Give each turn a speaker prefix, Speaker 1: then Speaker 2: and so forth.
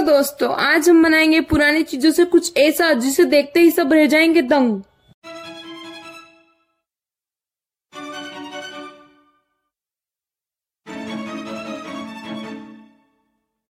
Speaker 1: दोस्तों, आज हम बनाएँगे पुरानी चीज़ों से कुछ ऐसा जिसे देखते ही सब रह जाएँगे दंग।